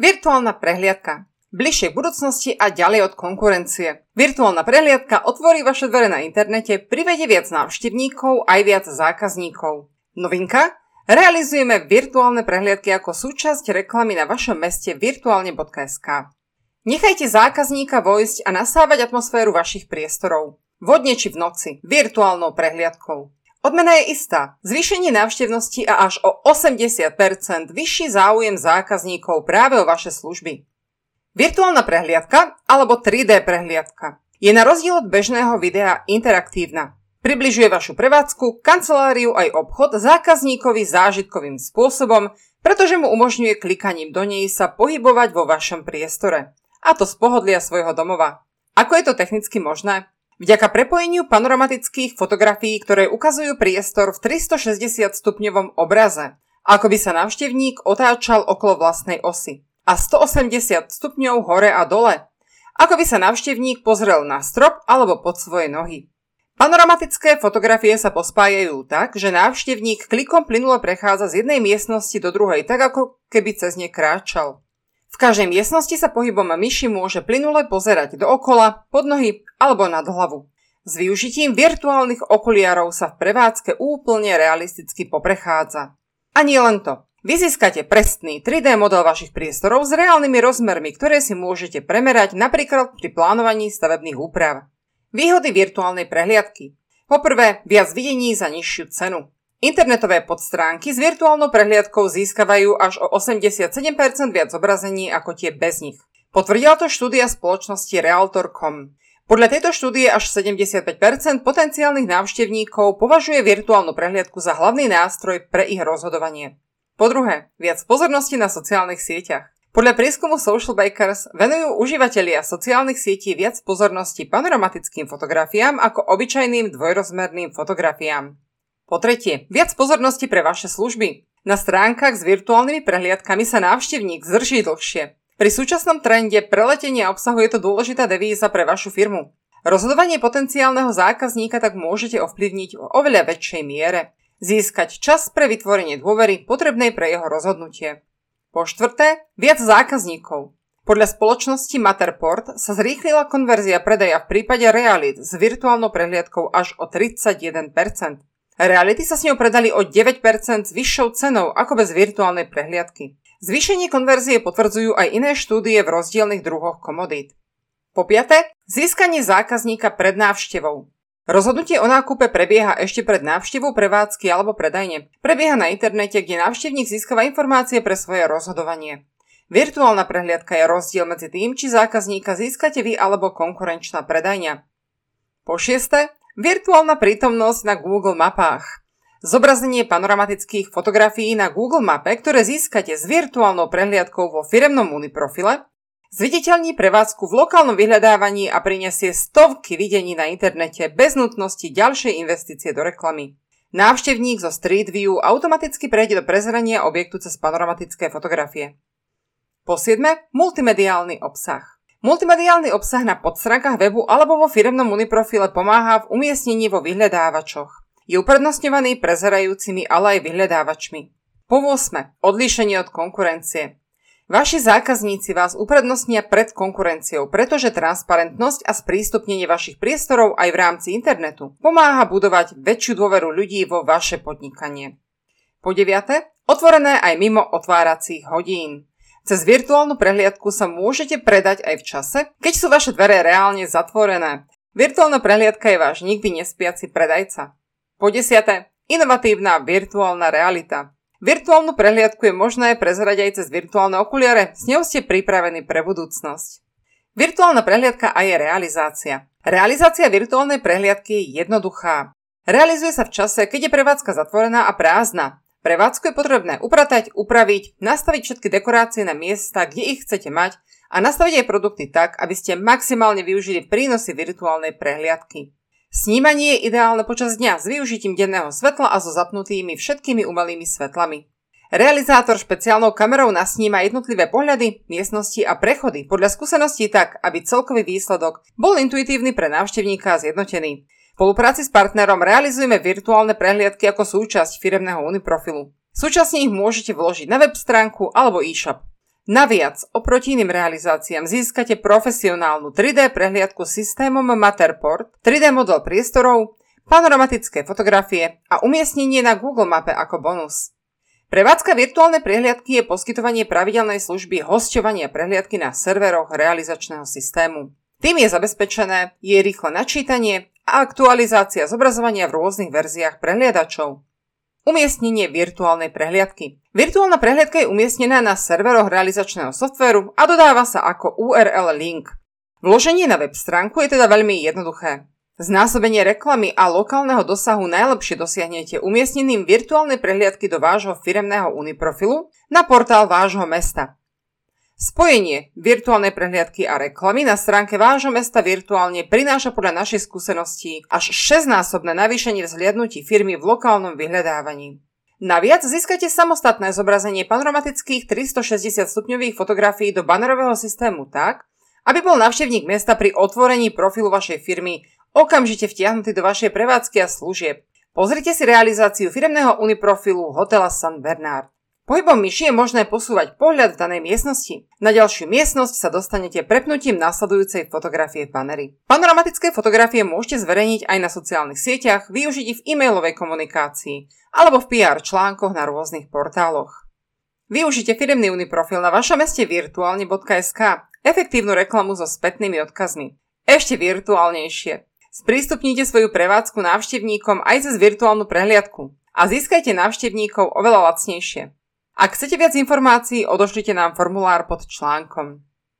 Virtuálna prehliadka. Bližšie k budúcnosti a ďalej od konkurencie. Virtuálna prehliadka otvorí vaše dvere na internete, privedie viac návštevníkov aj viac zákazníkov. Novinka? Realizujeme virtuálne prehliadky ako súčasť reklamy na vašom meste virtuálne.sk. Nechajte zákazníka vojsť a nasávať atmosféru vašich priestorov. Vodne či v noci, virtuálnou prehliadkou. Odmena je istá. Zvýšenie návštevnosti a až o 80% vyšší záujem zákazníkov práve o vaše služby. Virtuálna prehliadka alebo 3D prehliadka je na rozdiel od bežného videa interaktívna. Približuje vašu prevádzku, kanceláriu aj obchod zákazníkovi zážitkovým spôsobom, pretože mu umožňuje klikaním do nej sa pohybovať vo vašom priestore. A to z pohodlia svojho domova. Ako je to technicky možné? Vďaka prepojeniu panoramatických fotografií, ktoré ukazujú priestor v 360 stupňovom obraze, ako by sa návštevník otáčal okolo vlastnej osy a 180 stupňov hore a dole, ako by sa návštevník pozrel na strop alebo pod svoje nohy. Panoramatické fotografie sa pospájajú tak, že návštevník klikom plynule prechádza z jednej miestnosti do druhej, tak ako keby cez ne kráčal. V každej miestnosti sa pohybom myši môže plynule pozerať dookola, pod nohy alebo nad hlavu. S využitím virtuálnych okuliarov sa v prevádzke úplne realisticky poprechádza. A nie len to. Vy získate presný 3D model vašich priestorov s reálnymi rozmermi, ktoré si môžete premerať napríklad pri plánovaní stavebných úprav. Výhody virtuálnej prehliadky. Poprvé, viac videní za nižšiu cenu. Internetové podstránky s virtuálnou prehliadkou získavajú až o 87% viac zobrazení ako tie bez nich. Potvrdila to štúdia spoločnosti Realtor.com. Podľa tejto štúdie až 75% potenciálnych návštevníkov považuje virtuálnu prehliadku za hlavný nástroj pre ich rozhodovanie. Po druhé, viac pozornosti na sociálnych sieťach. Podľa prieskumu Social Bakers venujú užívateľia sociálnych sietí viac pozornosti panoramatickým fotografiám ako obyčajným dvojrozmerným fotografiám. Po tretie, viac pozornosti pre vaše služby. Na stránkach s virtuálnymi prehliadkami sa návštevník zdrží dlhšie. Pri súčasnom trende preletenia obsahu je to dôležitá devíza pre vašu firmu. Rozhodovanie potenciálneho zákazníka tak môžete ovplyvniť v oveľa väčšej miere. Získať čas pre vytvorenie dôvery potrebnej pre jeho rozhodnutie. Po štvrté, viac zákazníkov. Podľa spoločnosti Matterport sa zrýchlila konverzia predaja v prípade realit s virtuálnou prehliadkou až o 31%. Reality sa s ňou predali o 9% s vyššou cenou ako bez virtuálnej prehliadky. Zvýšenie konverzie potvrdzujú aj iné štúdie v rozdielnych druhoch komodít. Po piate, získanie zákazníka pred návštevou. Rozhodnutie o nákupe prebieha ešte pred návštevou prevádzky alebo predajne. Prebieha na internete, kde návštevník získava informácie pre svoje rozhodovanie. Virtuálna prehliadka je rozdiel medzi tým, či zákazníka získate vy alebo konkurenčná predajňa. Po šieste, Virtuálna prítomnosť na Google mapách. Zobrazenie panoramatických fotografií na Google mape, ktoré získate s virtuálnou prehliadkou vo firemnom uniprofile, zviditeľní prevádzku v lokálnom vyhľadávaní a prinesie stovky videní na internete bez nutnosti ďalšej investície do reklamy. Návštevník zo Street View automaticky prejde do prezrania objektu cez panoramatické fotografie. Po 7. Multimediálny obsah. Multimediálny obsah na podstránkach webu alebo vo firemnom uniprofile pomáha v umiestnení vo vyhľadávačoch. Je uprednostňovaný prezerajúcimi, ale aj vyhľadávačmi. Po 8. Odlíšenie od konkurencie. Vaši zákazníci vás uprednostnia pred konkurenciou, pretože transparentnosť a sprístupnenie vašich priestorov aj v rámci internetu pomáha budovať väčšiu dôveru ľudí vo vaše podnikanie. Po 9. Otvorené aj mimo otváracích hodín. Cez virtuálnu prehliadku sa môžete predať aj v čase, keď sú vaše dvere reálne zatvorené. Virtuálna prehliadka je váš nikdy nespiaci predajca. Po desiate, inovatívna virtuálna realita. Virtuálnu prehliadku je možné prezerať aj cez virtuálne okuliare, s ňou ste pripravení pre budúcnosť. Virtuálna prehliadka a je realizácia. Realizácia virtuálnej prehliadky je jednoduchá. Realizuje sa v čase, keď je prevádzka zatvorená a prázdna. Prevádzku je potrebné upratať, upraviť, nastaviť všetky dekorácie na miesta, kde ich chcete mať a nastaviť aj produkty tak, aby ste maximálne využili prínosy virtuálnej prehliadky. Snímanie je ideálne počas dňa s využitím denného svetla a so zapnutými všetkými umelými svetlami. Realizátor špeciálnou kamerou nasníma jednotlivé pohľady, miestnosti a prechody podľa skúseností tak, aby celkový výsledok bol intuitívny pre návštevníka a zjednotený spolupráci s partnerom realizujeme virtuálne prehliadky ako súčasť firemného uniprofilu. Súčasne ich môžete vložiť na web stránku alebo e-shop. Naviac, oproti iným realizáciám získate profesionálnu 3D prehliadku systémom Matterport, 3D model priestorov, panoramatické fotografie a umiestnenie na Google mape ako bonus. Prevádzka virtuálnej prehliadky je poskytovanie pravidelnej služby hosťovania prehliadky na serveroch realizačného systému. Tým je zabezpečené je rýchle načítanie a aktualizácia zobrazovania v rôznych verziách prehliadačov. Umiestnenie virtuálnej prehliadky. Virtuálna prehliadka je umiestnená na serveroch realizačného softvéru a dodáva sa ako URL link. Vloženie na web stránku je teda veľmi jednoduché. Znásobenie reklamy a lokálneho dosahu najlepšie dosiahnete umiestnením virtuálnej prehliadky do vášho firemného uniprofilu na portál vášho mesta. Spojenie virtuálnej prehliadky a reklamy na stránke vášho mesta virtuálne prináša podľa našej skúseností až 6-násobné navýšenie vzhliadnutí firmy v lokálnom vyhľadávaní. Naviac získate samostatné zobrazenie panoramatických 360 stupňových fotografií do banerového systému tak, aby bol návštevník mesta pri otvorení profilu vašej firmy okamžite vtiahnutý do vašej prevádzky a služieb. Pozrite si realizáciu firmného uniprofilu hotela San Bernard. Pohybom myši je možné posúvať pohľad v danej miestnosti. Na ďalšiu miestnosť sa dostanete prepnutím následujúcej fotografie v baneri. Panoramatické fotografie môžete zverejniť aj na sociálnych sieťach, využiť ich v e-mailovej komunikácii alebo v PR článkoch na rôznych portáloch. Využite firmný uniprofil na vašom meste virtuálne.sk, efektívnu reklamu so spätnými odkazmi. Ešte virtuálnejšie. Sprístupnite svoju prevádzku návštevníkom aj cez virtuálnu prehliadku a získajte návštevníkov oveľa lacnejšie. Ak chcete viac informácií, odošlite nám formulár pod článkom.